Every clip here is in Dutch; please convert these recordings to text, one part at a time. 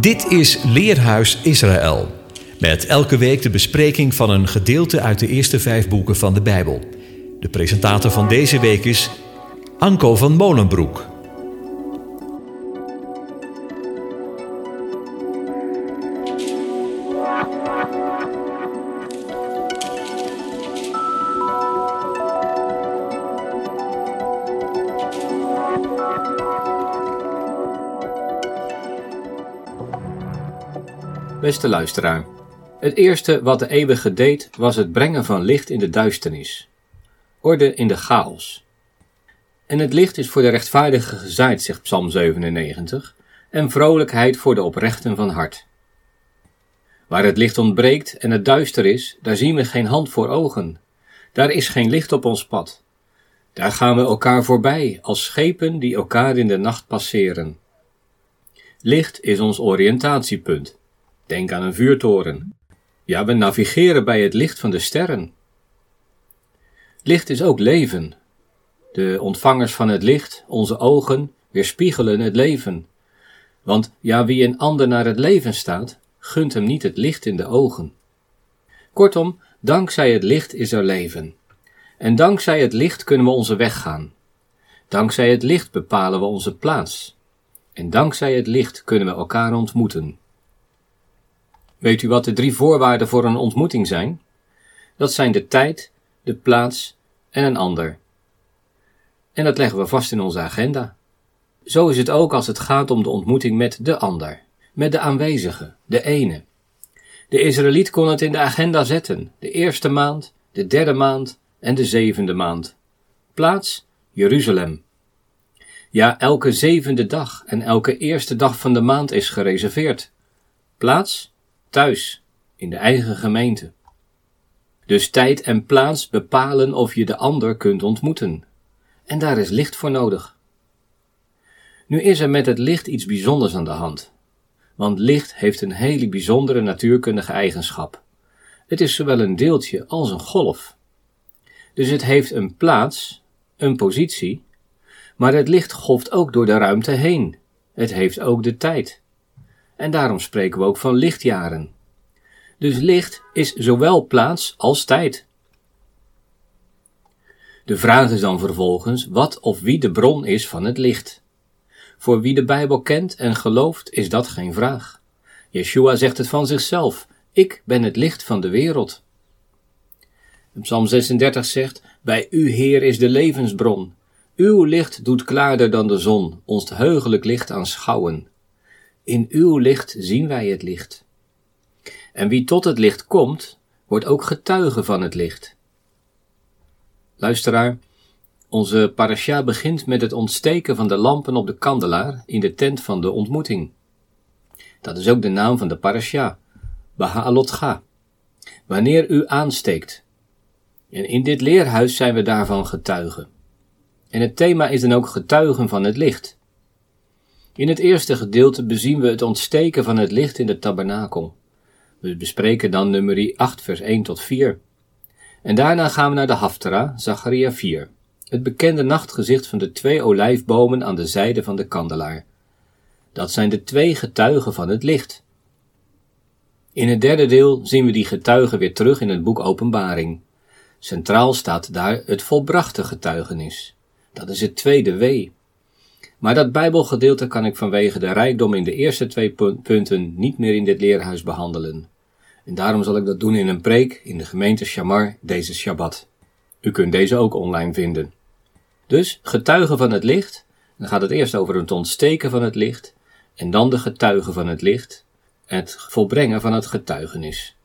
Dit is Leerhuis Israël. Met elke week de bespreking van een gedeelte uit de eerste vijf boeken van de Bijbel. De presentator van deze week is Anko van Molenbroek. Beste luisteraar, het eerste wat de eeuwige deed was het brengen van licht in de duisternis. Orde in de chaos. En het licht is voor de rechtvaardige gezaaid, zegt Psalm 97, en vrolijkheid voor de oprechten van hart. Waar het licht ontbreekt en het duister is, daar zien we geen hand voor ogen. Daar is geen licht op ons pad. Daar gaan we elkaar voorbij, als schepen die elkaar in de nacht passeren. Licht is ons oriëntatiepunt. Denk aan een vuurtoren. Ja, we navigeren bij het licht van de sterren. Licht is ook leven. De ontvangers van het licht, onze ogen, weerspiegelen het leven. Want ja, wie een ander naar het leven staat, gunt hem niet het licht in de ogen. Kortom, dankzij het licht is er leven. En dankzij het licht kunnen we onze weg gaan. Dankzij het licht bepalen we onze plaats. En dankzij het licht kunnen we elkaar ontmoeten. Weet u wat de drie voorwaarden voor een ontmoeting zijn? Dat zijn de tijd, de plaats en een ander. En dat leggen we vast in onze agenda. Zo is het ook als het gaat om de ontmoeting met de ander, met de aanwezige, de ene. De Israëliet kon het in de agenda zetten, de eerste maand, de derde maand en de zevende maand. Plaats Jeruzalem. Ja, elke zevende dag en elke eerste dag van de maand is gereserveerd. Plaats thuis, in de eigen gemeente. Dus tijd en plaats bepalen of je de ander kunt ontmoeten. En daar is licht voor nodig. Nu is er met het licht iets bijzonders aan de hand. Want licht heeft een hele bijzondere natuurkundige eigenschap. Het is zowel een deeltje als een golf. Dus het heeft een plaats, een positie, maar het licht golft ook door de ruimte heen. Het heeft ook de tijd. En daarom spreken we ook van lichtjaren. Dus licht is zowel plaats als tijd. De vraag is dan vervolgens wat of wie de bron is van het licht. Voor wie de Bijbel kent en gelooft, is dat geen vraag. Yeshua zegt het van zichzelf: Ik ben het licht van de wereld. Psalm 36 zegt: Bij u, Heer, is de levensbron. Uw licht doet klaarder dan de zon, ons heugelijk licht aanschouwen. In uw licht zien wij het licht. En wie tot het licht komt, wordt ook getuige van het licht. Luisteraar, onze parasha begint met het ontsteken van de lampen op de kandelaar in de tent van de ontmoeting. Dat is ook de naam van de parasha, Baha'alotcha, wanneer u aansteekt. En in dit leerhuis zijn we daarvan getuigen. En het thema is dan ook getuigen van het licht. In het eerste gedeelte bezien we het ontsteken van het licht in de tabernakel. We bespreken dan nummer 8 vers 1 tot 4. En daarna gaan we naar de Haftara, Zacharia 4. Het bekende nachtgezicht van de twee olijfbomen aan de zijde van de kandelaar. Dat zijn de twee getuigen van het licht. In het derde deel zien we die getuigen weer terug in het boek Openbaring. Centraal staat daar het volbrachte getuigenis. Dat is het tweede W. Maar dat Bijbelgedeelte kan ik vanwege de rijkdom in de eerste twee punten niet meer in dit leerhuis behandelen. En daarom zal ik dat doen in een preek in de gemeente Shamar deze Shabbat. U kunt deze ook online vinden. Dus getuigen van het licht, dan gaat het eerst over het ontsteken van het licht, en dan de getuigen van het licht, het volbrengen van het getuigenis.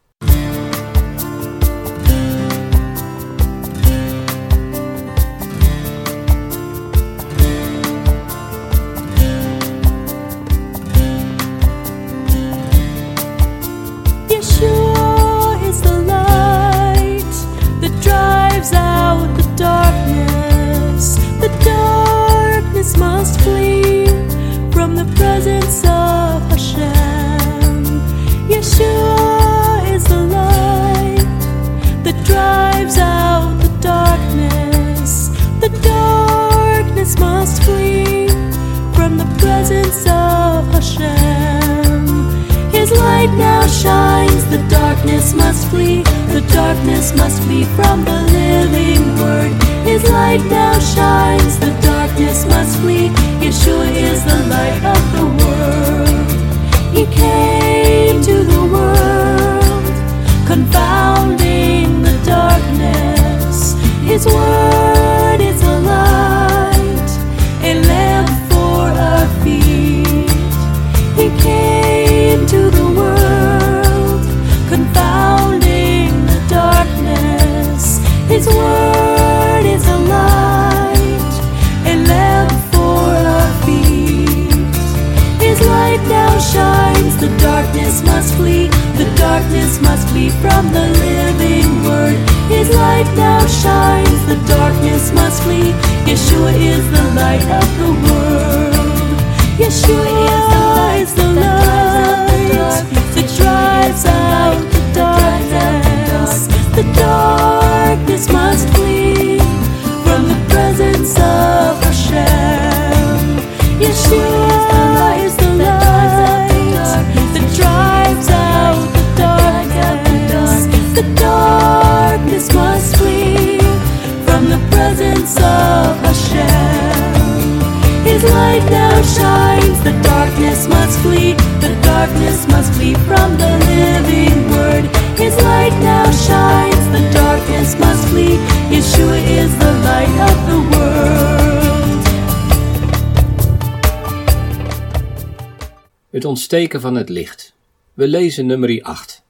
Ontsteken van het licht. We lezen nummer 8.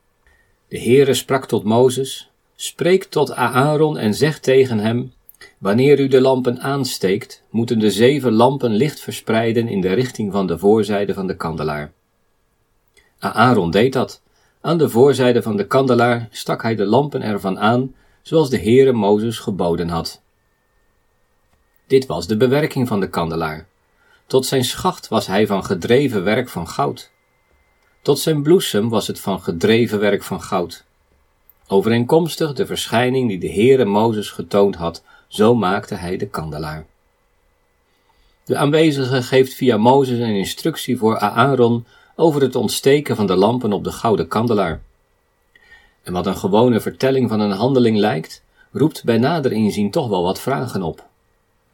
De Heere sprak tot Mozes, spreek tot Aaron en zeg tegen hem, wanneer u de lampen aansteekt, moeten de zeven lampen licht verspreiden in de richting van de voorzijde van de kandelaar. Aaron deed dat. Aan de voorzijde van de kandelaar stak hij de lampen ervan aan, zoals de Heere Mozes geboden had. Dit was de bewerking van de kandelaar. Tot zijn schacht was hij van gedreven werk van goud. Tot zijn bloesem was het van gedreven werk van goud. Overeenkomstig de verschijning die de Heere Mozes getoond had, zo maakte hij de kandelaar. De aanwezige geeft via Mozes een instructie voor Aaron over het ontsteken van de lampen op de gouden kandelaar. En wat een gewone vertelling van een handeling lijkt, roept bij nader inzien toch wel wat vragen op.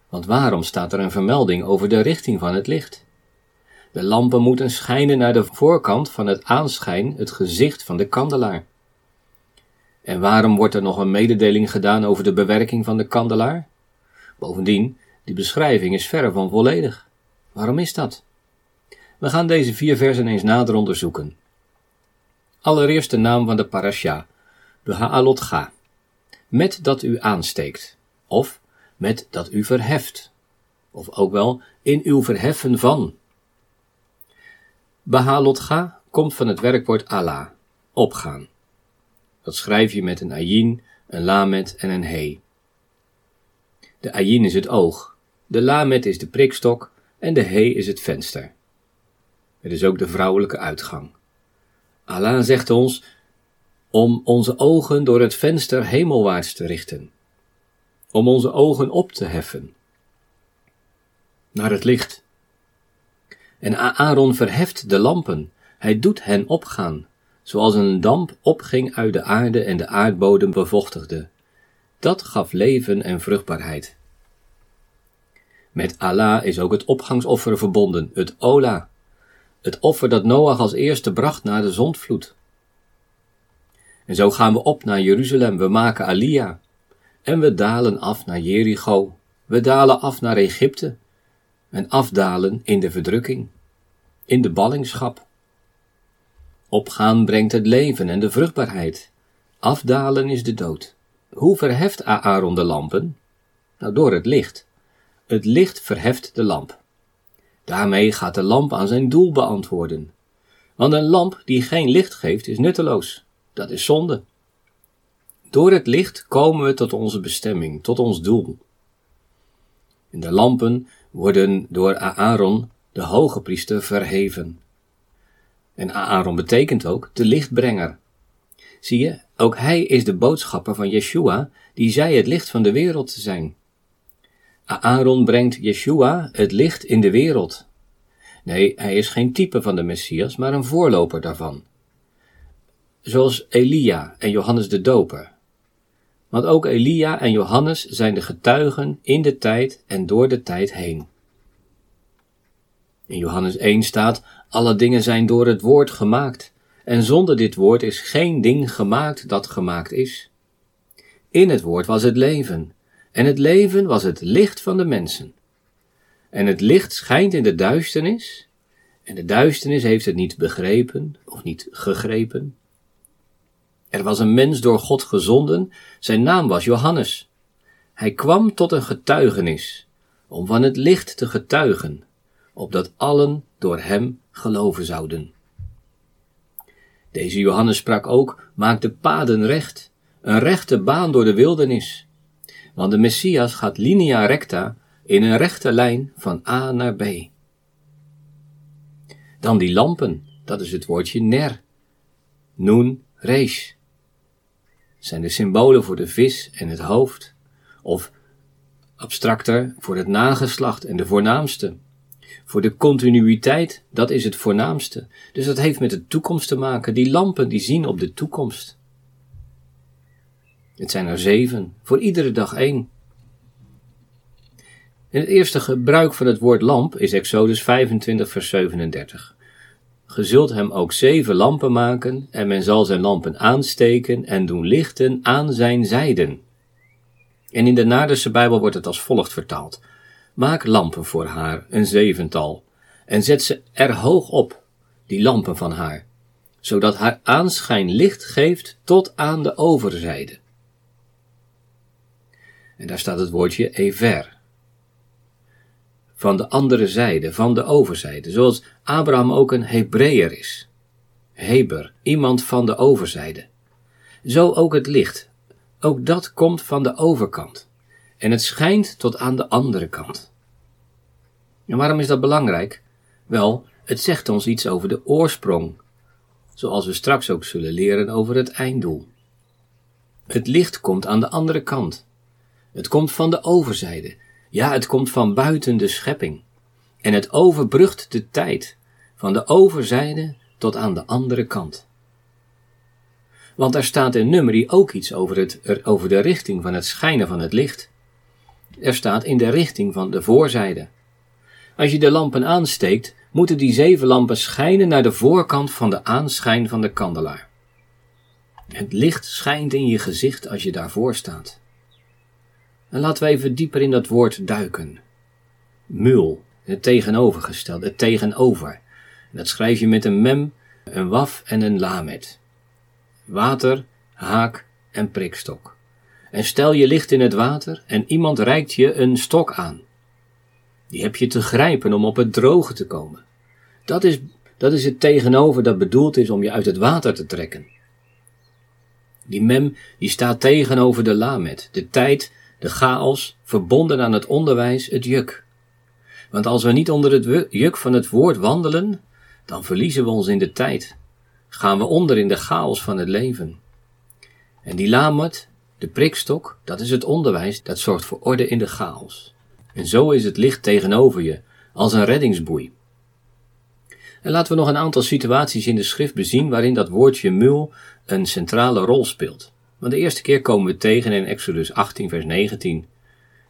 Want waarom staat er een vermelding over de richting van het licht? De lampen moeten schijnen naar de voorkant van het aanschijn, het gezicht van de kandelaar. En waarom wordt er nog een mededeling gedaan over de bewerking van de kandelaar? Bovendien, die beschrijving is verre van volledig. Waarom is dat? We gaan deze vier versen eens nader onderzoeken. Allereerst de naam van de parasha, Beha'alot Ga, met dat u aansteekt, of met dat u verheft, of ook wel in uw verheffen van. Beha'alot Ga komt van het werkwoord Allah, opgaan. Dat schrijf je met een ayin, een lamet en een he. De ayin is het oog, de lamet is de prikstok en de he is het venster. Het is ook de vrouwelijke uitgang. Allah zegt ons om onze ogen door het venster hemelwaarts te richten, om onze ogen op te heffen naar het licht. En Aaron verheft de lampen, hij doet hen opgaan, zoals een damp opging uit de aarde en de aardbodem bevochtigde. Dat gaf leven en vruchtbaarheid. Met Allah is ook het opgangsoffer verbonden, het Ola, het offer dat Noach als eerste bracht na de zondvloed. En zo gaan we op naar Jeruzalem, we maken Aliyah. En we dalen af naar Jericho, we dalen af naar Egypte. En afdalen in de verdrukking, in de ballingschap. Opgaan brengt het leven en de vruchtbaarheid. Afdalen is de dood. Hoe verheft Aaron de lampen? Nou, door het licht. Het licht verheft de lamp. Daarmee gaat de lamp aan zijn doel beantwoorden. Want een lamp die geen licht geeft is nutteloos. Dat is zonde. Door het licht komen we tot onze bestemming, tot ons doel. En de lampen worden door Aaron, de hoge priester, verheven. En Aaron betekent ook de lichtbrenger. Zie je, ook hij is de boodschapper van Yeshua, die zei het licht van de wereld te zijn. Aaron brengt Yeshua, het licht, in de wereld. Nee, hij is geen type van de Messias, maar een voorloper daarvan. zoals Elia en Johannes de Doper. Want ook Elia en Johannes zijn de getuigen in de tijd en door de tijd heen. In Johannes 1 staat: Alle dingen zijn door het woord gemaakt, en zonder dit woord is geen ding gemaakt dat gemaakt is. In het woord was het leven, en het leven was het licht van de mensen. En het licht schijnt in de duisternis, en de duisternis heeft het niet begrepen of niet gegrepen. Er was een mens door God gezonden, zijn naam was Johannes. Hij kwam tot een getuigenis, om van het licht te getuigen, opdat allen door hem geloven zouden. Deze Johannes sprak ook, maak de paden recht, een rechte baan door de wildernis. Want de Messias gaat linea recta in een rechte lijn van A naar B. Dan die lampen, dat is het woordje ner. Noen, rees. Zijn de symbolen voor de vis en het hoofd, of abstracter voor het nageslacht en de voornaamste. Voor de continuïteit, dat is het voornaamste. Dus dat heeft met de toekomst te maken. Die lampen die zien op de toekomst. Het zijn er zeven, voor iedere dag één. En het eerste gebruik van het woord lamp is Exodus 25, vers 37. Ge zult hem ook zeven lampen maken, en men zal zijn lampen aansteken en doen lichten aan zijn zijden. En in de Naardense Bijbel wordt het als volgt vertaald. Maak lampen voor haar, een zevental, en zet ze er hoog op, die lampen van haar, zodat haar aanschijn licht geeft tot aan de overzijde. En daar staat het woordje ever. Van de andere zijde, van de overzijde, zoals Abraham ook een Hebreeër is. Heber, iemand van de overzijde. Zo ook het licht. Ook dat komt van de overkant. En het schijnt tot aan de andere kant. En waarom is dat belangrijk? Wel, het zegt ons iets over de oorsprong, zoals we straks ook zullen leren over het einddoel. Het licht komt aan de andere kant. Het komt van de overzijde. Ja, het komt van buiten de schepping. En het overbrugt de tijd van de overzijde tot aan de andere kant. Want daar staat in Nummerie ook iets over, het, over de richting van het schijnen van het licht. Er staat in de richting van de voorzijde. Als je de lampen aansteekt, moeten die zeven lampen schijnen naar de voorkant van de aanschijn van de kandelaar. Het licht schijnt in je gezicht als je daarvoor staat. En laten we even dieper in dat woord duiken. Mul, het tegenovergestelde, het tegenover. En dat schrijf je met een mem, een waf en een lamet. Water, haak en prikstok. En stel je licht in het water en iemand reikt je een stok aan. Die heb je te grijpen om op het droge te komen. Dat is, dat is het tegenover dat bedoeld is om je uit het water te trekken. Die mem, die staat tegenover de lamet, de tijd, de chaos, verbonden aan het onderwijs, het juk. Want als we niet onder het juk van het woord wandelen, dan verliezen we ons in de tijd. Gaan we onder in de chaos van het leven. En die lamet, de prikstok, dat is het onderwijs, dat zorgt voor orde in de chaos. En zo is het licht tegenover je, als een reddingsboei. En laten we nog een aantal situaties in de schrift bezien waarin dat woordje mul een centrale rol speelt. Want de eerste keer komen we tegen in Exodus 18, vers 19.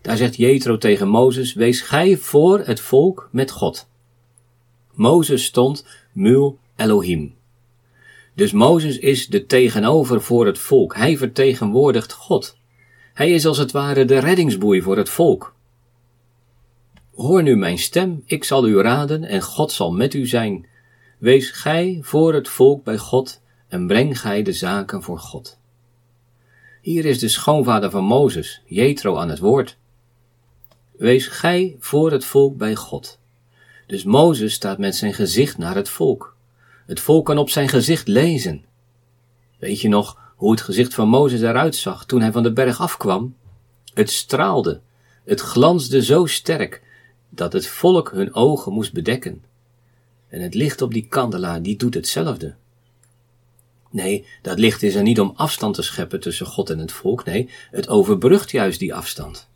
Daar zegt Jethro tegen Mozes: Wees gij voor het volk met God. Mozes stond mul Elohim. Dus Mozes is de tegenover voor het volk. Hij vertegenwoordigt God. Hij is als het ware de reddingsboei voor het volk. Hoor nu mijn stem, ik zal u raden en God zal met u zijn. Wees gij voor het volk bij God en breng gij de zaken voor God. Hier is de schoonvader van Mozes, Jethro, aan het woord. Wees gij voor het volk bij God. Dus Mozes staat met zijn gezicht naar het volk. Het volk kan op zijn gezicht lezen. Weet je nog hoe het gezicht van Mozes eruit zag toen hij van de berg afkwam? Het straalde, het glansde zo sterk dat het volk hun ogen moest bedekken. En het licht op die kandelaar, die doet hetzelfde. Nee, dat licht is er niet om afstand te scheppen tussen God en het volk. Nee, het overbrugt juist die afstand.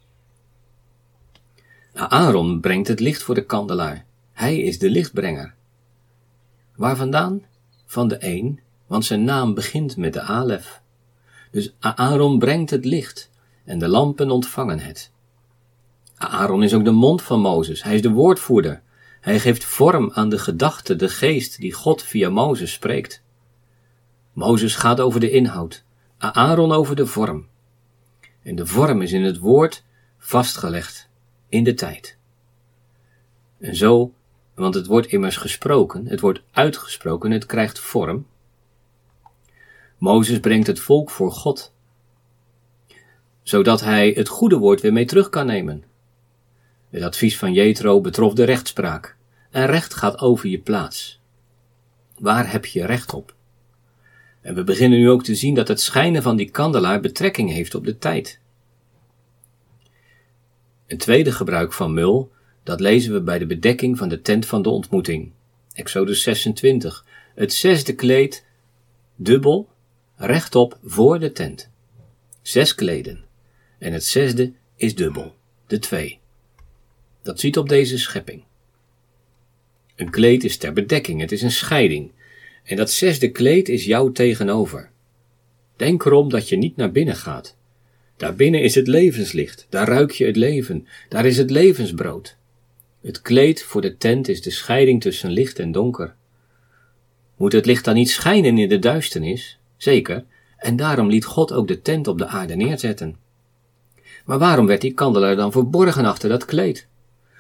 Nou, Aaron brengt het licht voor de kandelaar. Hij is de lichtbrenger. Waar vandaan? Van de een want zijn naam begint met de Alef. Dus Aaron brengt het licht en de lampen ontvangen het. Aaron is ook de mond van Mozes, hij is de woordvoerder. Hij geeft vorm aan de gedachte, de geest die God via Mozes spreekt. Mozes gaat over de inhoud, Aaron over de vorm. En de vorm is in het woord vastgelegd in de tijd. En zo, want het wordt immers gesproken, het wordt uitgesproken, het krijgt vorm. Mozes brengt het volk voor God, zodat hij het goede woord weer mee terug kan nemen. Het advies van Jethro betrof de rechtspraak. En recht gaat over je plaats. Waar heb je recht op? En we beginnen nu ook te zien dat het schijnen van die kandelaar betrekking heeft op de tijd. Een tweede gebruik van mul, dat lezen we bij de bedekking van de tent van de ontmoeting. Exodus 26. Het zesde kleed, dubbel, rechtop voor de tent. Zes kleden. En het zesde is dubbel, de twee. Dat ziet op deze schepping. Een kleed is ter bedekking, het is een scheiding. En dat zesde kleed is jou tegenover. Denk erom dat je niet naar binnen gaat. Daarbinnen is het levenslicht, daar ruik je het leven, daar is het levensbrood. Het kleed voor de tent is de scheiding tussen licht en donker. Moet het licht dan niet schijnen in de duisternis? Zeker, en daarom liet God ook de tent op de aarde neerzetten. Maar waarom werd die kandelaar dan verborgen achter dat kleed?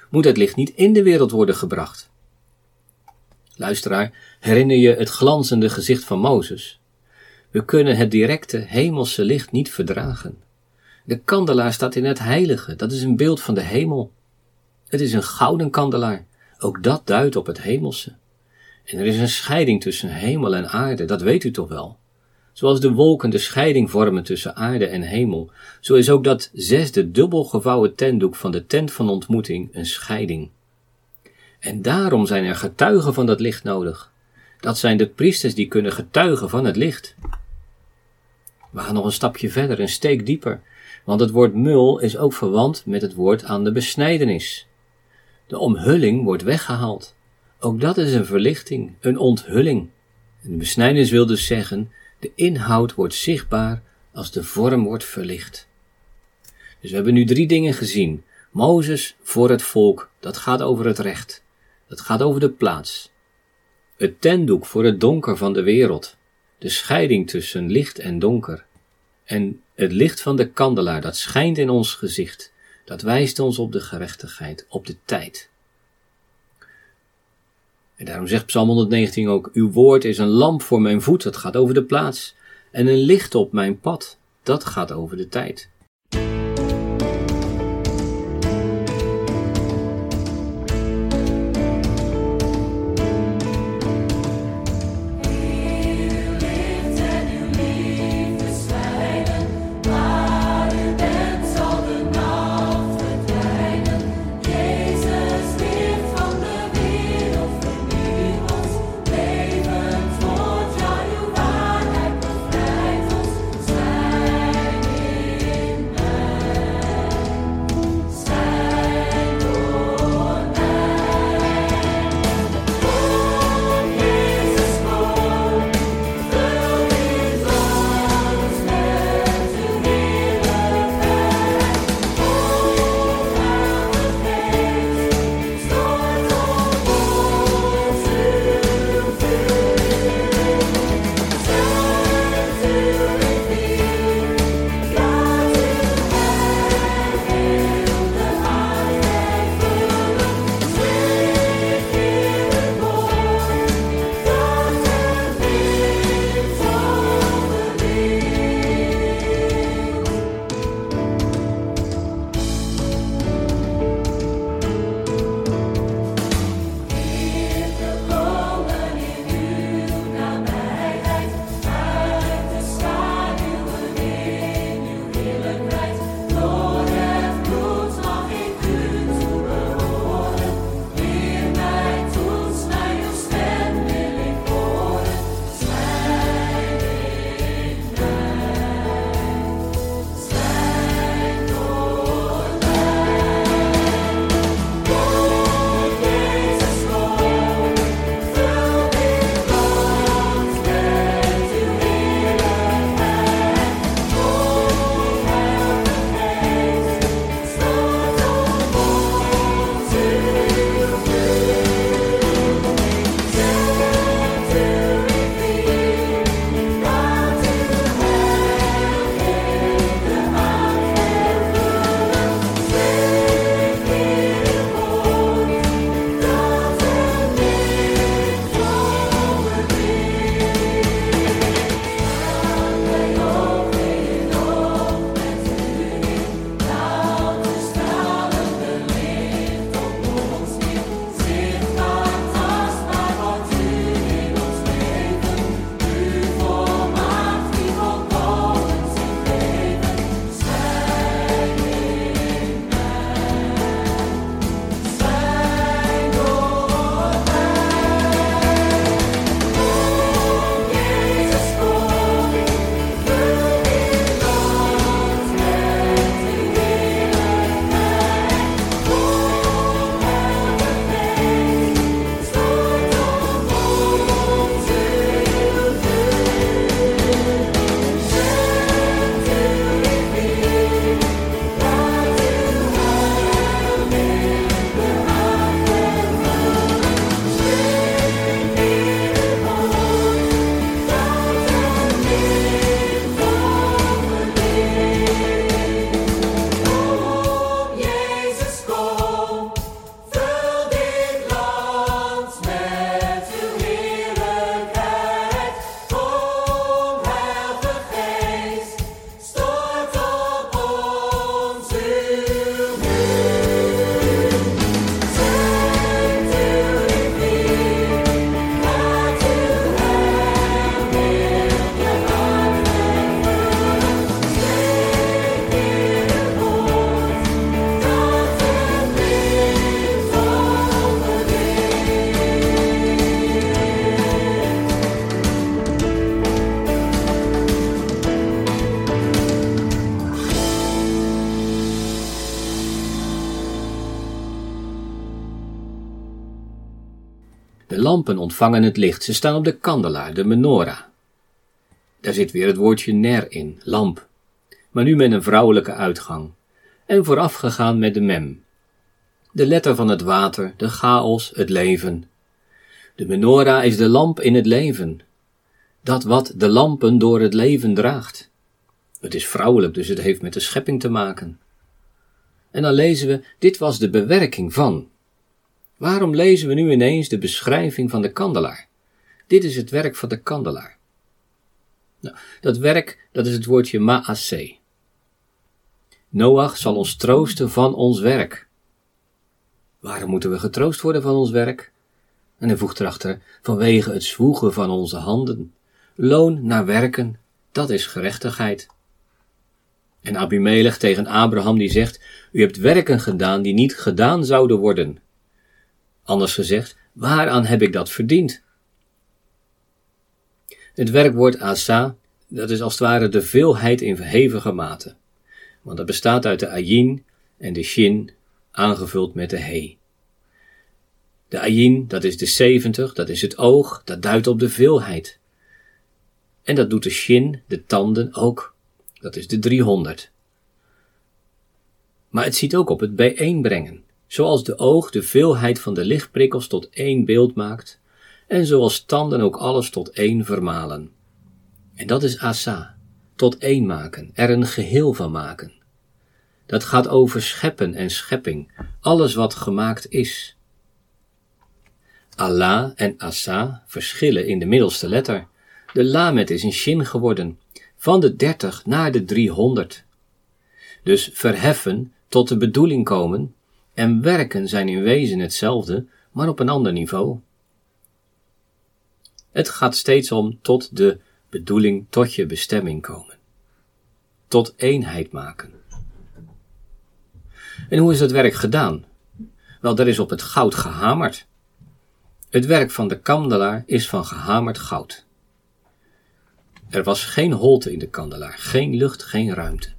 Moet het licht niet in de wereld worden gebracht? Luisteraar, herinner je het glanzende gezicht van Mozes? We kunnen het directe hemelse licht niet verdragen. De kandelaar staat in het heilige, dat is een beeld van de hemel. Het is een gouden kandelaar, ook dat duidt op het hemelse. En er is een scheiding tussen hemel en aarde, dat weet u toch wel. Zoals de wolken de scheiding vormen tussen aarde en hemel, zo is ook dat zesde dubbel gevouwen tentdoek van de tent van ontmoeting een scheiding. En daarom zijn er getuigen van dat licht nodig. Dat zijn de priesters die kunnen getuigen van het licht. We gaan nog een stapje verder, een steek dieper, want het woord mul is ook verwant met het woord aan de besnijdenis. De omhulling wordt weggehaald. Ook dat is een verlichting, een onthulling. En besnijdenis wil dus zeggen, de inhoud wordt zichtbaar als de vorm wordt verlicht. Dus we hebben nu drie dingen gezien. Mozes voor het volk, dat gaat over het recht. Dat gaat over de plaats. Het tentdoek voor het donker van de wereld. De scheiding tussen licht en donker. En het licht van de kandelaar, dat schijnt in ons gezicht. Dat wijst ons op de gerechtigheid, op de tijd. En daarom zegt Psalm 119 ook: Uw woord is een lamp voor mijn voet, dat gaat over de plaats. En een licht op mijn pad, dat gaat over de tijd. Lampen ontvangen het licht. Ze staan op de kandelaar, de menorah. Daar zit weer het woordje ner in, lamp. Maar nu met een vrouwelijke uitgang. En voorafgegaan met de mem. De letter van het water, de chaos, het leven. De menorah is de lamp in het leven. Dat wat de lampen door het leven draagt. Het is vrouwelijk, dus het heeft met de schepping te maken. En dan lezen we, dit was de bewerking van. Waarom lezen we nu ineens de beschrijving van de kandelaar? Dit is het werk van de kandelaar. Nou, dat werk, dat is het woordje ma'ase. Noach zal ons troosten van ons werk. Waarom moeten we getroost worden van ons werk? En hij voegt erachter, vanwege het zwoegen van onze handen. Loon naar werken, dat is gerechtigheid. En Abimelech tegen Abraham die zegt, u hebt werken gedaan die niet gedaan zouden worden. Anders gezegd, waaraan heb ik dat verdiend? Het werkwoord asa, dat is als het ware de veelheid in verhevige mate. Want dat bestaat uit de ayin en de shin, aangevuld met de he. De ayin, dat is de 70, dat is het oog, dat duidt op de veelheid. En dat doet de shin, de tanden, ook. Dat is de 300. Maar het ziet ook op het bijeenbrengen. Zoals de oog de veelheid van de lichtprikkels tot één beeld maakt, en zoals tanden ook alles tot één vermalen. En dat is asa, tot één maken, er een geheel van maken. Dat gaat over scheppen en schepping, alles wat gemaakt is. Allah en asa verschillen in de middelste letter. De lamet is een shin geworden, van de dertig naar de driehonderd. Dus verheffen tot de bedoeling komen en werken zijn in wezen hetzelfde, maar op een ander niveau. Het gaat steeds om tot de bedoeling, tot je bestemming komen. Tot eenheid maken. En hoe is dat werk gedaan? Wel, er is op het goud gehamerd. Het werk van de kandelaar is van gehamerd goud. Er was geen holte in de kandelaar, geen lucht, geen ruimte.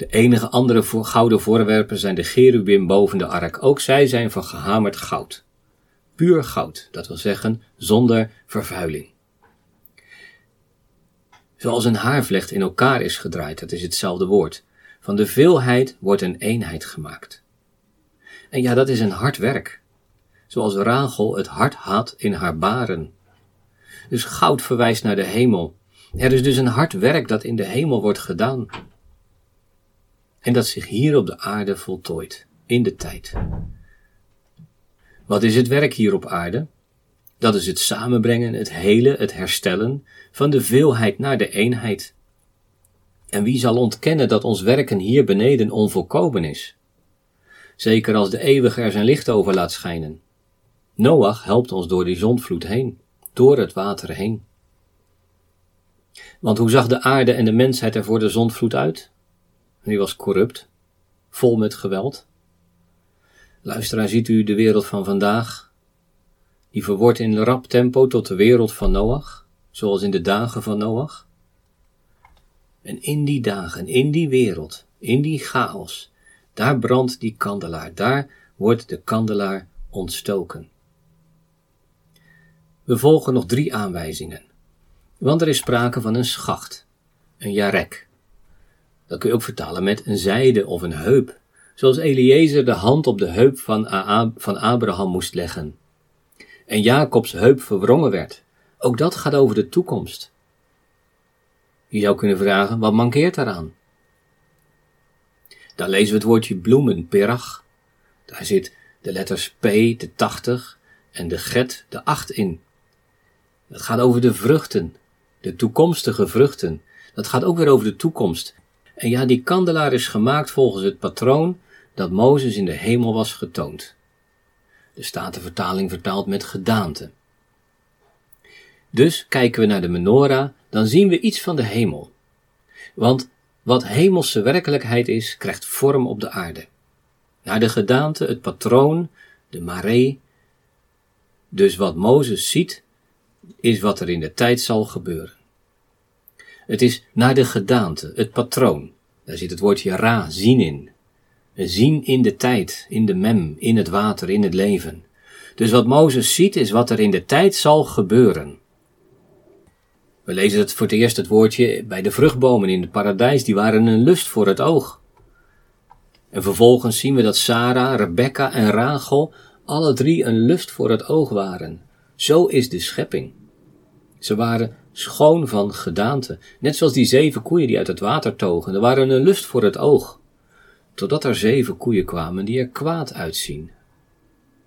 De enige andere gouden voorwerpen zijn de cherubim boven de ark. Ook zij zijn van gehamerd goud. Puur goud, dat wil zeggen zonder vervuiling. Zoals een haarvlecht in elkaar is gedraaid, dat is hetzelfde woord. Van de veelheid wordt een eenheid gemaakt. En ja, dat is een hard werk. Zoals Rachel het hart had in haar baren. Dus goud verwijst naar de hemel. Er is dus een hard werk dat in de hemel wordt gedaan en dat zich hier op de aarde voltooit, in de tijd. Wat is het werk hier op aarde? Dat is het samenbrengen, het hele, het herstellen van de veelheid naar de eenheid. En wie zal ontkennen dat ons werken hier beneden onvolkomen is? Zeker als de eeuwige er zijn licht over laat schijnen. Noach helpt ons door die zondvloed heen, door het water heen. Want hoe zag de aarde en de mensheid er voor de zondvloed uit? Die was corrupt, vol met geweld. Luisteraar, ziet u de wereld van vandaag? Die verwoordt in rap tempo tot de wereld van Noach, zoals in de dagen van Noach. En in die dagen, in die wereld, in die chaos, daar brandt die kandelaar, daar wordt de kandelaar ontstoken. We volgen nog drie aanwijzingen, want er is sprake van een schacht, een jarek, dat kun je ook vertalen met een zijde of een heup. Zoals Eliezer de hand op de heup van, van Abraham moest leggen. En Jacobs heup verwrongen werd. Ook dat gaat over de toekomst. Je zou kunnen vragen, wat mankeert daaraan? Dan lezen we het woordje bloemen, perach. Daar zit de letters P, de 80, en de get, de 8 in. Dat gaat over de vruchten, de toekomstige vruchten. Dat gaat ook weer over de toekomst. En ja, die kandelaar is gemaakt volgens het patroon dat Mozes in de hemel was getoond. De Statenvertaling vertaalt met gedaante. Dus kijken we naar de menorah, dan zien we iets van de hemel. Want wat hemelse werkelijkheid is, krijgt vorm op de aarde. Naar de gedaante, het patroon, de maree. Dus wat Mozes ziet, is wat er in de tijd zal gebeuren. Het is naar de gedaante, het patroon. Daar zit het woordje ra, zien in. Zien in de tijd, in de mem, in het water, in het leven. Dus wat Mozes ziet is wat er in de tijd zal gebeuren. We lezen het voor het eerst het woordje bij de vruchtbomen in het paradijs, die waren een lust voor het oog. En vervolgens zien we dat Sarah, Rebecca en Rachel alle drie een lust voor het oog waren. Zo is de schepping. Ze waren schoon van gedaante, net zoals die zeven koeien die uit het water togen. Er waren een lust voor het oog, totdat er zeven koeien kwamen die er kwaad uitzien.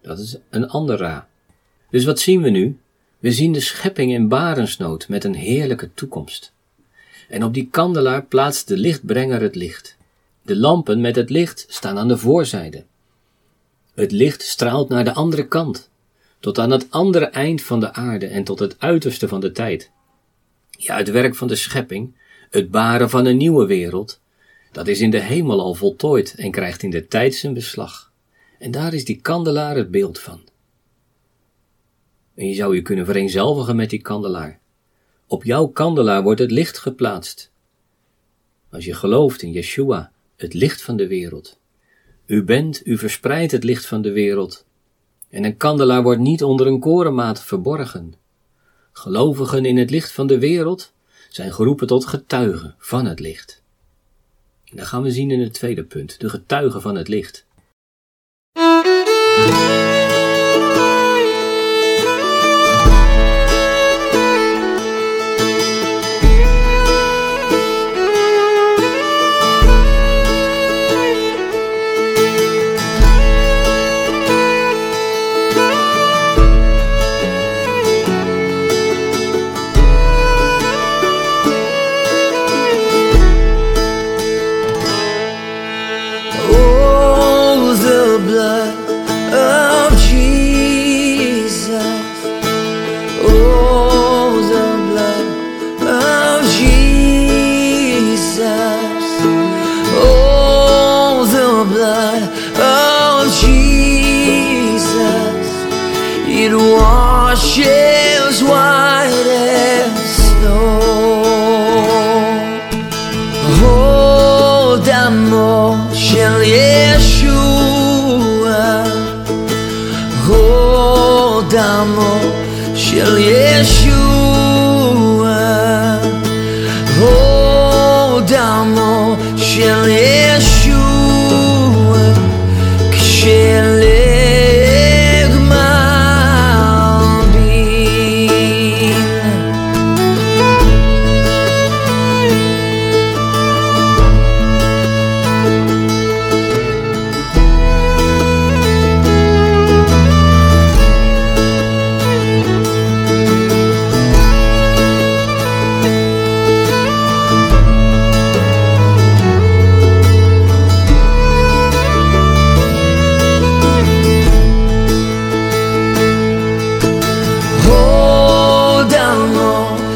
Dat is een ander ra. Dus wat zien we nu? We zien de schepping in barensnood met een heerlijke toekomst. En op die kandelaar plaatst de lichtbrenger het licht. De lampen met het licht staan aan de voorzijde. Het licht straalt naar de andere kant, tot aan het andere eind van de aarde en tot het uiterste van de tijd. Ja, het werk van de schepping, het baren van een nieuwe wereld, dat is in de hemel al voltooid en krijgt in de tijd zijn beslag. En daar is die kandelaar het beeld van. En je zou je kunnen vereenzelvigen met die kandelaar. Op jouw kandelaar wordt het licht geplaatst. Als je gelooft in Yeshua, het licht van de wereld. U bent, u verspreidt het licht van de wereld. En een kandelaar wordt niet onder een korenmaat verborgen. Gelovigen in het licht van de wereld zijn geroepen tot getuigen van het licht. En dat gaan we zien in het tweede punt, de getuigen van het licht.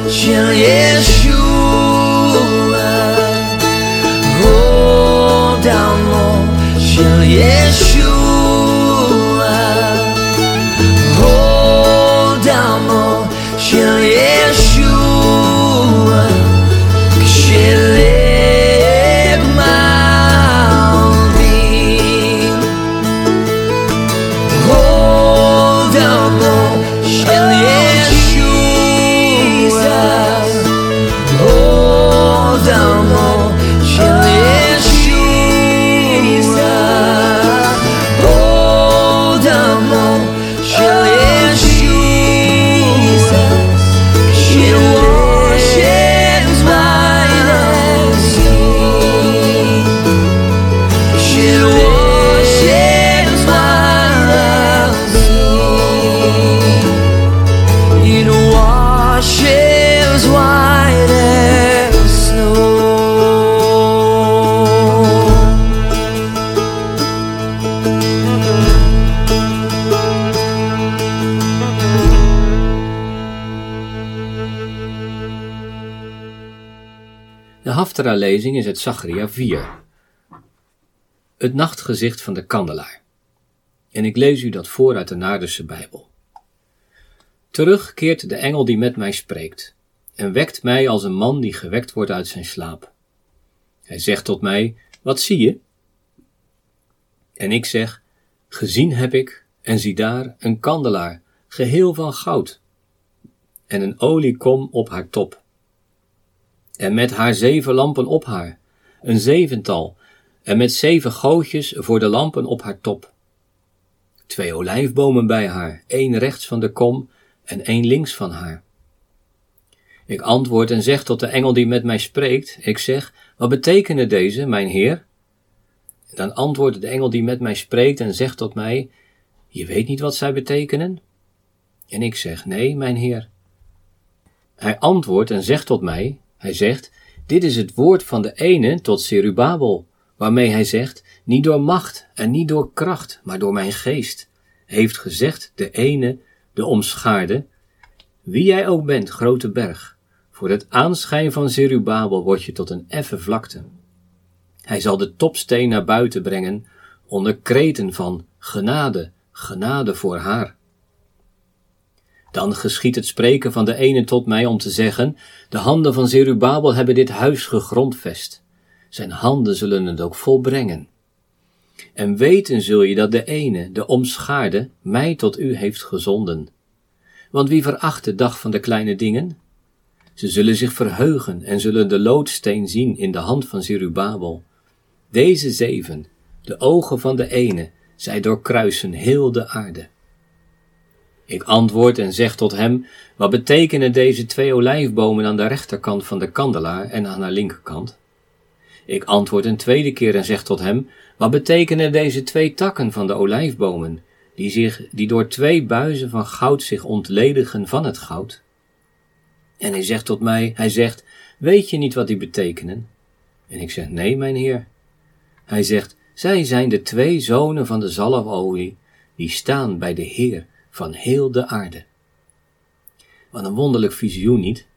של ישוע, עוד עמו של ישוע, עוד עמו של ישוע. De Haftara-lezing is uit Zacharia 4. Het nachtgezicht van de kandelaar. En ik lees u dat voor uit de Naardense Bijbel. Terug keert de engel die met mij spreekt, en wekt mij als een man die gewekt wordt uit zijn slaap. Hij zegt tot mij, wat zie je? En ik zeg, gezien heb ik, En zie daar een kandelaar, geheel van goud, en een oliekom op haar top. En met haar zeven lampen op haar, een zevental, en met zeven gootjes voor de lampen op haar top. Twee olijfbomen bij haar, één rechts van de kom en één links van haar. Ik antwoord en zeg tot de engel die met mij spreekt, ik zeg, wat betekenen deze, mijn heer? Dan antwoordt de engel die met mij spreekt en zegt tot mij, je weet niet wat zij betekenen? En ik zeg, nee, mijn heer. Hij antwoordt en zegt tot mij, hij zegt, dit is het woord van de ene tot Serubabel, waarmee hij zegt, niet door macht en niet door kracht, maar door mijn geest, heeft gezegd de ene, de omschaarde, wie jij ook bent, grote berg, voor het aanschijn van Zerubabel word je tot een effen vlakte. Hij zal de topsteen naar buiten brengen, onder kreten van genade, genade voor haar. Dan geschiet het spreken van de ene tot mij om te zeggen, de handen van Zerubabel hebben dit huis gegrondvest. Zijn handen zullen het ook volbrengen. En weten zul je dat de ene, de omschaarde, mij tot u heeft gezonden. Want wie veracht de dag van de kleine dingen? Ze zullen zich verheugen en zullen de loodsteen zien in de hand van Zerubabel. Deze zeven, de ogen van de ene, zij doorkruisen heel de aarde. Ik antwoord en zeg tot hem, wat betekenen deze twee olijfbomen aan de rechterkant van de kandelaar en aan haar linkerkant? Ik antwoord een tweede keer en zeg tot hem, wat betekenen deze twee takken van de olijfbomen, die, zich, die door twee buizen van goud zich ontledigen van het goud? En hij zegt tot mij, hij zegt, weet je niet wat die betekenen? En ik zeg, nee, mijn heer. Hij zegt, zij zijn de twee zonen van de zalfolie, die staan bij de Heer van heel de aarde. Wat een wonderlijk visioen niet?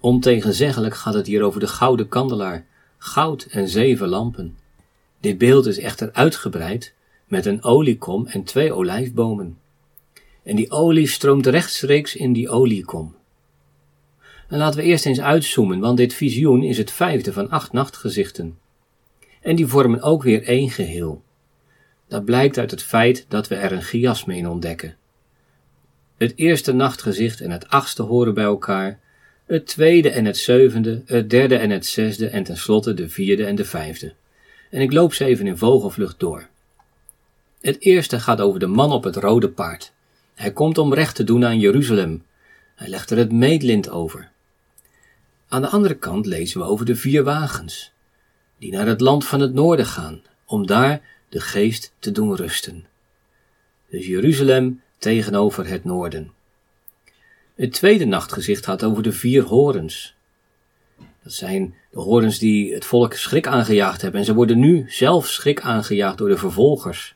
Ontegenzeggelijk gaat het hier over de gouden kandelaar, goud en zeven lampen. Dit beeld is echter uitgebreid met een oliekom en twee olijfbomen. En die olie stroomt rechtstreeks in die oliekom. En laten we eerst eens uitzoomen, want dit visioen is het vijfde van acht nachtgezichten. En die vormen ook weer één geheel. Dat blijkt uit het feit dat we er een chiasme in ontdekken. Het eerste nachtgezicht en het achtste horen bij elkaar, het tweede en het zevende, het derde en het zesde en tenslotte de vierde en de vijfde. En ik loop ze even in vogelvlucht door. Het eerste gaat over de man op het rode paard. Hij komt om recht te doen aan Jeruzalem. Hij legt er het meetlint over. Aan de andere kant lezen we over de vier wagens, die naar het land van het noorden gaan, om daar de geest te doen rusten. Dus Jeruzalem tegenover het noorden. Het tweede nachtgezicht gaat over de vier horens. Dat zijn de horens die het volk schrik aangejaagd hebben en ze worden nu zelf schrik aangejaagd door de vervolgers.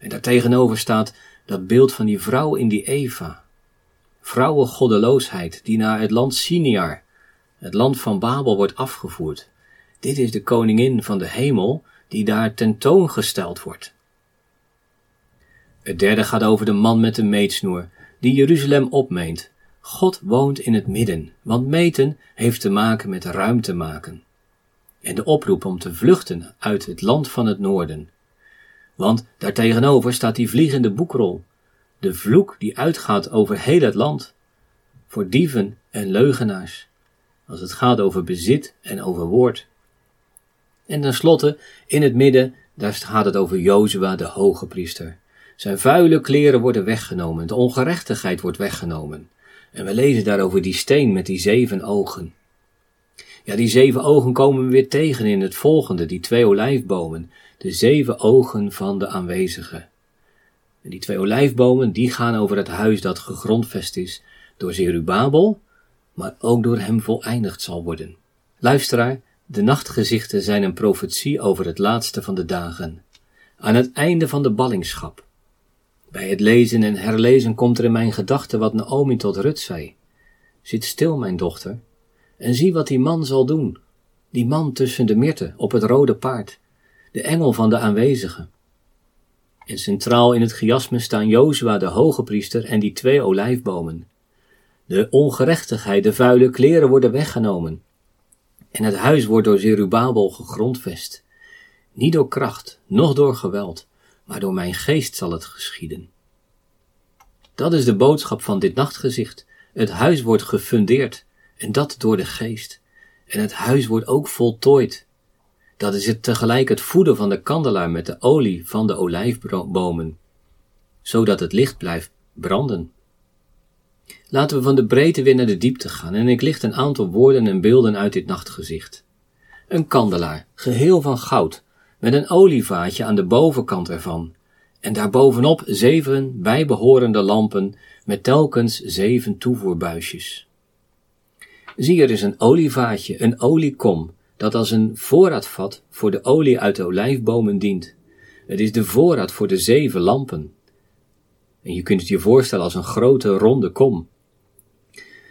En daartegenover staat dat beeld van die vrouw in die Eva. Vrouwengoddeloosheid die naar het land Siniar, het land van Babel, wordt afgevoerd. Dit is de koningin van de hemel die daar tentoongesteld wordt. Het derde gaat over de man met de meetsnoer, die Jeruzalem opmeent. God woont in het midden, want meten heeft te maken met ruimte maken. En de oproep om te vluchten uit het land van het noorden. Want daartegenover staat die vliegende boekrol, de vloek die uitgaat over heel het land, voor dieven en leugenaars, als het gaat over bezit en over woord. En tenslotte, in het midden, daar gaat het over Jozua, de hoge priester. Zijn vuile kleren worden weggenomen, de ongerechtigheid wordt weggenomen. En we lezen daarover die steen met die zeven ogen. Ja, die zeven ogen komen we weer tegen in het volgende, die twee olijfbomen, de zeven ogen van de aanwezigen. En die twee olijfbomen, die gaan over het huis dat gegrondvest is door Zerubabel, maar ook door hem voleindigd zal worden. Luisteraar, de nachtgezichten zijn een profetie over het laatste van de dagen, aan het einde van de ballingschap. Bij het lezen en herlezen komt er in mijn gedachten wat Naomi tot Rut zei. Zit stil, mijn dochter, en zie wat die man zal doen. Die man tussen de myrten op het rode paard, de engel van de aanwezigen. En centraal in het chiasme staan Jozua de hoge priester en die twee olijfbomen. De ongerechtigheid, de vuile kleren worden weggenomen. En het huis wordt door Zerubabel gegrondvest. Niet door kracht, noch door geweld, maar door mijn geest zal het geschieden. Dat is de boodschap van dit nachtgezicht. Het huis wordt gefundeerd, en dat door de geest. En het huis wordt ook voltooid. Dat is het tegelijk het voeden van de kandelaar met de olie van de olijfbomen, zodat het licht blijft branden. Laten we van de breedte weer naar de diepte gaan en ik licht een aantal woorden en beelden uit dit nachtgezicht. Een kandelaar, geheel van goud, met een olievaatje aan de bovenkant ervan, en daarbovenop zeven bijbehorende lampen met telkens zeven toevoerbuisjes. Zie, er is een olievaatje, een oliekom, dat als een voorraadvat voor de olie uit de olijfbomen dient. Het is de voorraad voor de zeven lampen. En je kunt het je voorstellen als een grote ronde kom.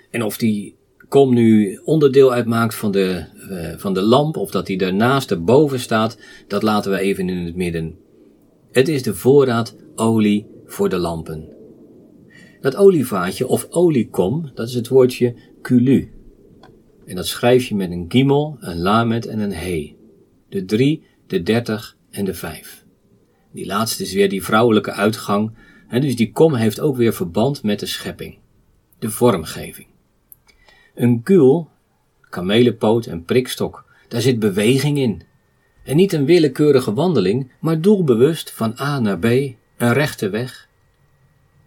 En of die kom nu onderdeel uitmaakt van de, uh, van de lamp, of dat die daarnaast erboven staat, dat laten we even in het midden. Het is de voorraad olie voor de lampen. Dat olievaatje of oliekom, dat is het woordje kulu. En dat schrijf je met een gimel, een lamet en een he. De drie, de dertig en de vijf. Die laatste is weer die vrouwelijke uitgang, en dus die kom heeft ook weer verband met de schepping, de vormgeving. Een kuul, kamelenpoot en prikstok, daar zit beweging in. En niet een willekeurige wandeling, maar doelbewust van A naar B, een rechte weg.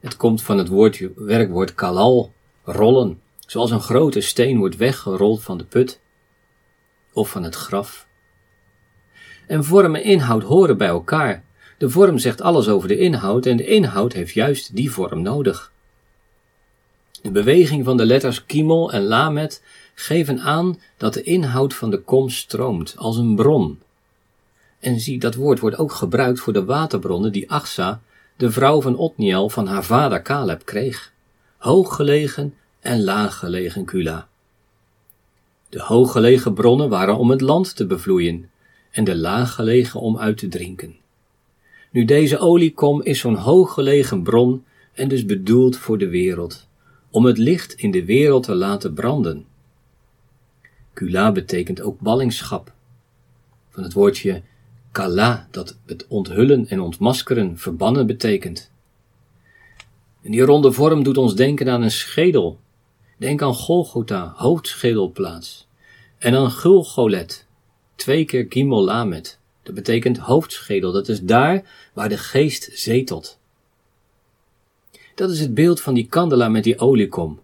Het komt van het werkwoord kalal, rollen, zoals een grote steen wordt weggerold van de put of van het graf. En vorm en inhoud horen bij elkaar. De vorm zegt alles over de inhoud en de inhoud heeft juist die vorm nodig. De beweging van de letters kiemel en lamet geven aan dat de inhoud van de kom stroomt als een bron. En zie, dat woord wordt ook gebruikt voor de waterbronnen die Achsa, de vrouw van Otniel, van haar vader Caleb kreeg. Hooggelegen en laaggelegen Kula. De hooggelegen bronnen waren om het land te bevloeien en de laaggelegen om uit te drinken. Nu deze oliekom is zo'n hooggelegen bron en dus bedoeld voor de wereld, om het licht in de wereld te laten branden. Kula betekent ook ballingschap, van het woordje kala, dat het onthullen en ontmaskeren, verbannen betekent. En die ronde vorm doet ons denken aan een schedel. Denk aan Golgotha, hoofdschedelplaats. En aan Gulgolet, twee keer Gimel Lamet. Dat betekent hoofdschedel, dat is daar waar de geest zetelt. Dat is het beeld van die kandelaar met die oliekom.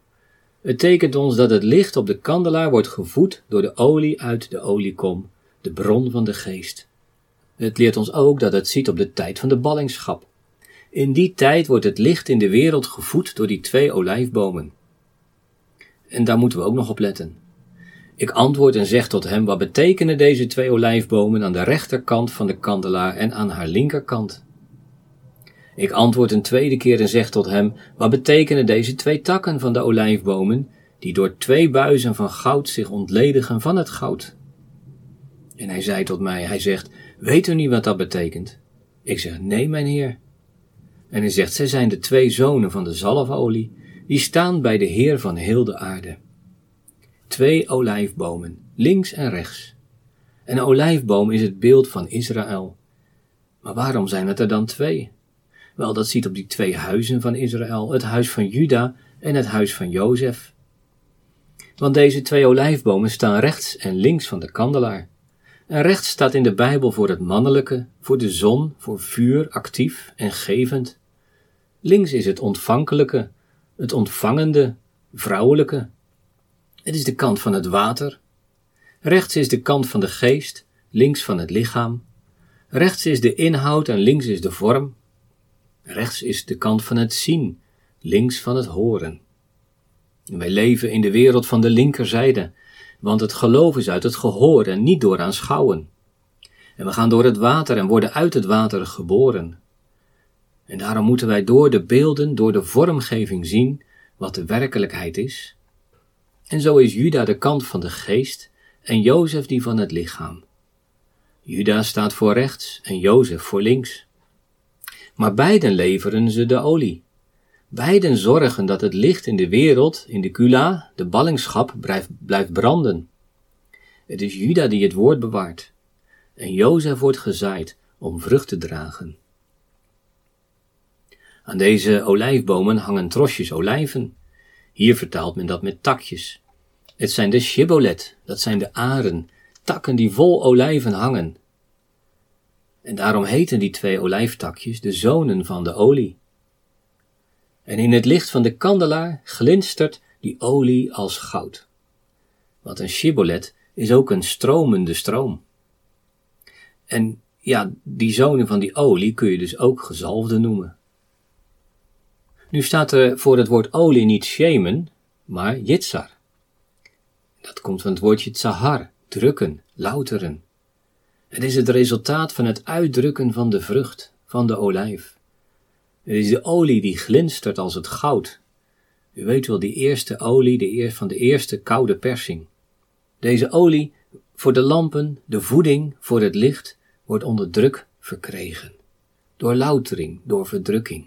Het tekent ons dat het licht op de kandelaar wordt gevoed door de olie uit de oliekom, de bron van de geest. Het leert ons ook dat het ziet op de tijd van de ballingschap. In die tijd wordt het licht in de wereld gevoed door die twee olijfbomen. En daar moeten we ook nog op letten. Ik antwoord en zeg tot hem, wat betekenen deze twee olijfbomen aan de rechterkant van de kandelaar en aan haar linkerkant? Ik antwoord een tweede keer en zeg tot hem, wat betekenen deze twee takken van de olijfbomen, die door twee buizen van goud zich ontledigen van het goud? En hij zei tot mij, hij zegt, weet u niet wat dat betekent? Ik zeg, nee, mijn heer. En hij zegt, zij zijn de twee zonen van de zalfolie, die staan bij de Heer van heel de aarde. Twee olijfbomen, links en rechts. Een olijfboom is het beeld van Israël. Maar waarom zijn het er dan twee? Wel, dat ziet op die twee huizen van Israël, het huis van Juda en het huis van Jozef. Want deze twee olijfbomen staan rechts en links van de kandelaar. En rechts staat in de Bijbel voor het mannelijke, voor de zon, voor vuur, actief en gevend. Links is het ontvankelijke, het ontvangende, vrouwelijke. Het is de kant van het water. Rechts is de kant van de geest, links van het lichaam. Rechts is de inhoud en links is de vorm. Rechts is de kant van het zien, links van het horen. Wij leven in de wereld van de linkerzijde, want het geloof is uit het gehoor en niet door aanschouwen. En we gaan door het water en worden uit het water geboren. En daarom moeten wij door de beelden, door de vormgeving zien wat de werkelijkheid is. En zo is Juda de kant van de geest en Jozef die van het lichaam. Juda staat voor rechts en Jozef voor links. Maar beiden leveren ze de olie. Beiden zorgen dat het licht in de wereld, in de kula, de ballingschap, blijft, branden. Het is Juda die het woord bewaart. En Jozef wordt gezaaid om vrucht te dragen. Aan deze olijfbomen hangen trosjes olijven. Hier vertaalt men dat met takjes. Het zijn de shibboleth, dat zijn de aren, takken die vol olijven hangen. En daarom heten die twee olijftakjes de zonen van de olie. En in het licht van de kandelaar glinstert die olie als goud. Want een shibboleth is ook een stromende stroom. En ja, die zonen van die olie kun je dus ook gezalfde noemen. Nu staat er voor het woord olie niet shemen, maar jitsar. Dat komt van het woordje tsahar, drukken, louteren. Het is het resultaat van het uitdrukken van de vrucht, van de olijf. Het is de olie die glinstert als het goud. U weet wel, die eerste olie de eer van de eerste koude persing. Deze olie voor de lampen, de voeding voor het licht, wordt onder druk verkregen. Door loutering, door verdrukking.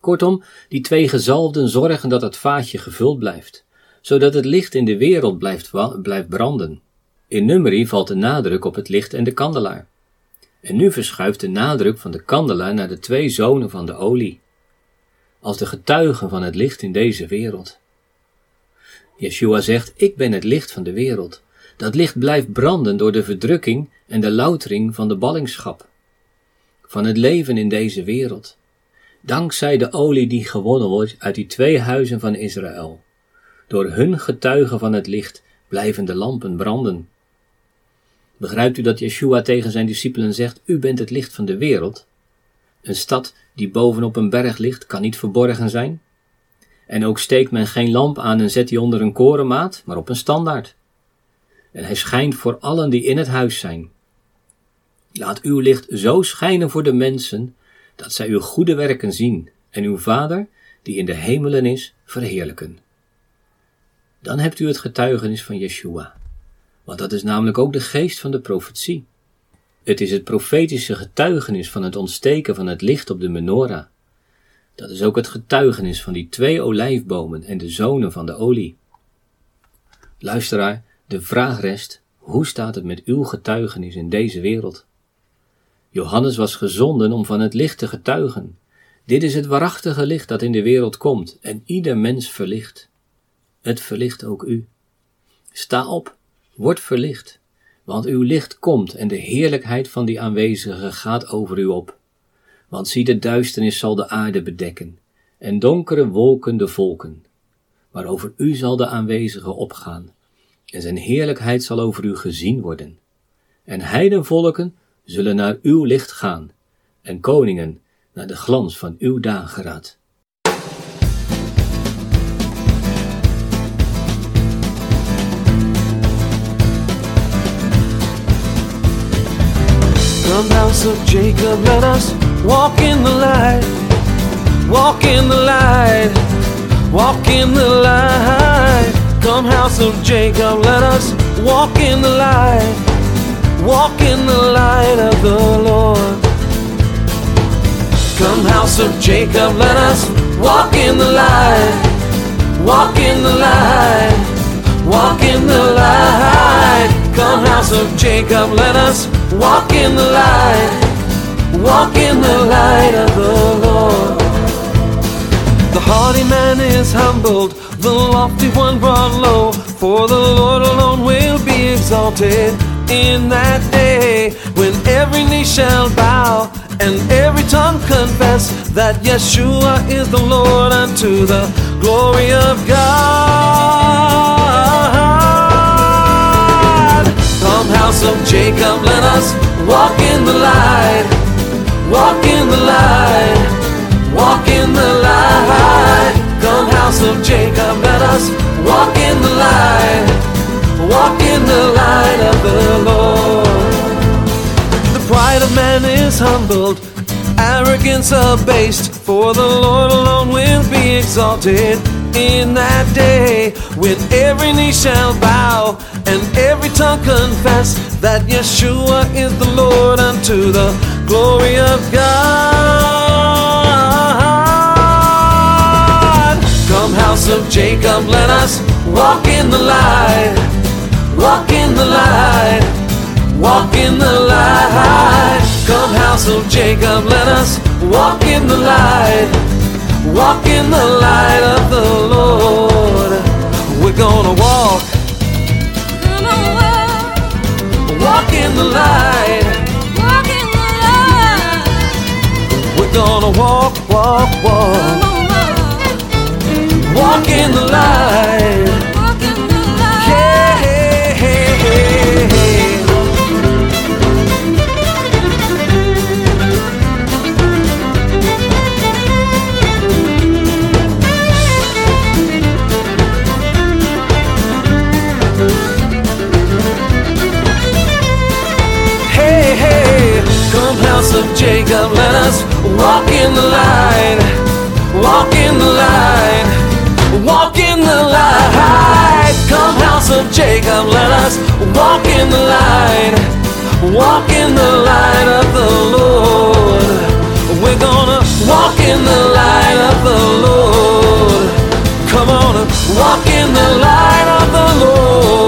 Kortom, die twee gezalfden zorgen dat het vaatje gevuld blijft, zodat het licht in de wereld blijft, blijft branden. In nummerie valt de nadruk op het licht en de kandelaar. En nu verschuift de nadruk van de kandelaar naar de twee zonen van de olie, als de getuigen van het licht in deze wereld. Yeshua zegt, ik ben het licht van de wereld. Dat licht blijft branden door de verdrukking en de loutering van de ballingschap, van het leven in deze wereld. Dankzij de olie die gewonnen wordt uit die twee huizen van Israël. Door hun getuigen van het licht blijven de lampen branden. Begrijpt u dat Yeshua tegen zijn discipelen zegt: U bent het licht van de wereld? Een stad die bovenop een berg ligt, kan niet verborgen zijn. En ook steekt men geen lamp aan en zet die onder een korenmaat, maar op een standaard. En hij schijnt voor allen die in het huis zijn. Laat uw licht zo schijnen voor de mensen, dat zij uw goede werken zien en uw Vader, die in de hemelen is, verheerlijken. Dan hebt u het getuigenis van Yeshua, want dat is namelijk ook de geest van de profetie. Het is het profetische getuigenis van het ontsteken van het licht op de menorah. Dat is ook het getuigenis van die twee olijfbomen en de zonen van de olie. Luisteraar, de vraag rest, hoe staat het met uw getuigenis in deze wereld? Johannes was gezonden om van het licht te getuigen. Dit is het waarachtige licht dat in de wereld komt en ieder mens verlicht. Het verlicht ook u. Sta op, word verlicht, want uw licht komt en de heerlijkheid van die aanwezige gaat over u op. Want zie de duisternis zal de aarde bedekken en donkere wolken de volken. Maar over u zal de aanwezige opgaan en zijn heerlijkheid zal over u gezien worden. En heidenvolken zullen naar uw licht gaan, en koningen naar de glans van uw dageraad. Come, house of Jacob, let us walk in the light. Walk in the light. Walk in the light. Come, house of Jacob, let us walk in the light. Walk in the light of the Lord. Come, house of Jacob, let us walk in the light. Walk in the light. Walk in the light. Come, house of Jacob, let us walk in the light. Walk in the light of the Lord. The haughty man is humbled, the lofty one brought low. For the Lord alone will be exalted in that day when every knee shall bow and every tongue confess that Yeshua is the Lord unto the glory of God. House of Jacob, let us walk in the light. Walk in the light. Walk in the light. Come, house of Jacob, let us walk in the light. Walk in the light of the Lord. The pride of man is humbled, arrogance abased, for the Lord alone will be exalted in that day when every knee shall bow and every tongue confess that Yeshua is the Lord unto the glory of God. Come, house of Jacob, let us walk in the light. Walk in the light. Walk in the light. Come, house of Jacob, let us walk in the light, walk in the light of the Lord. We're gonna walk, Come on, walk, walk in the light. walk in the light. We're gonna walk, walk, walk, Come on, walk, walk in the light. Jacob, let us walk in the light, walk in the light, walk in the light. Come house of Jacob, let us walk in the light, walk in the light of the Lord. We're gonna walk in the light of the Lord. Come on, walk in the light of the Lord.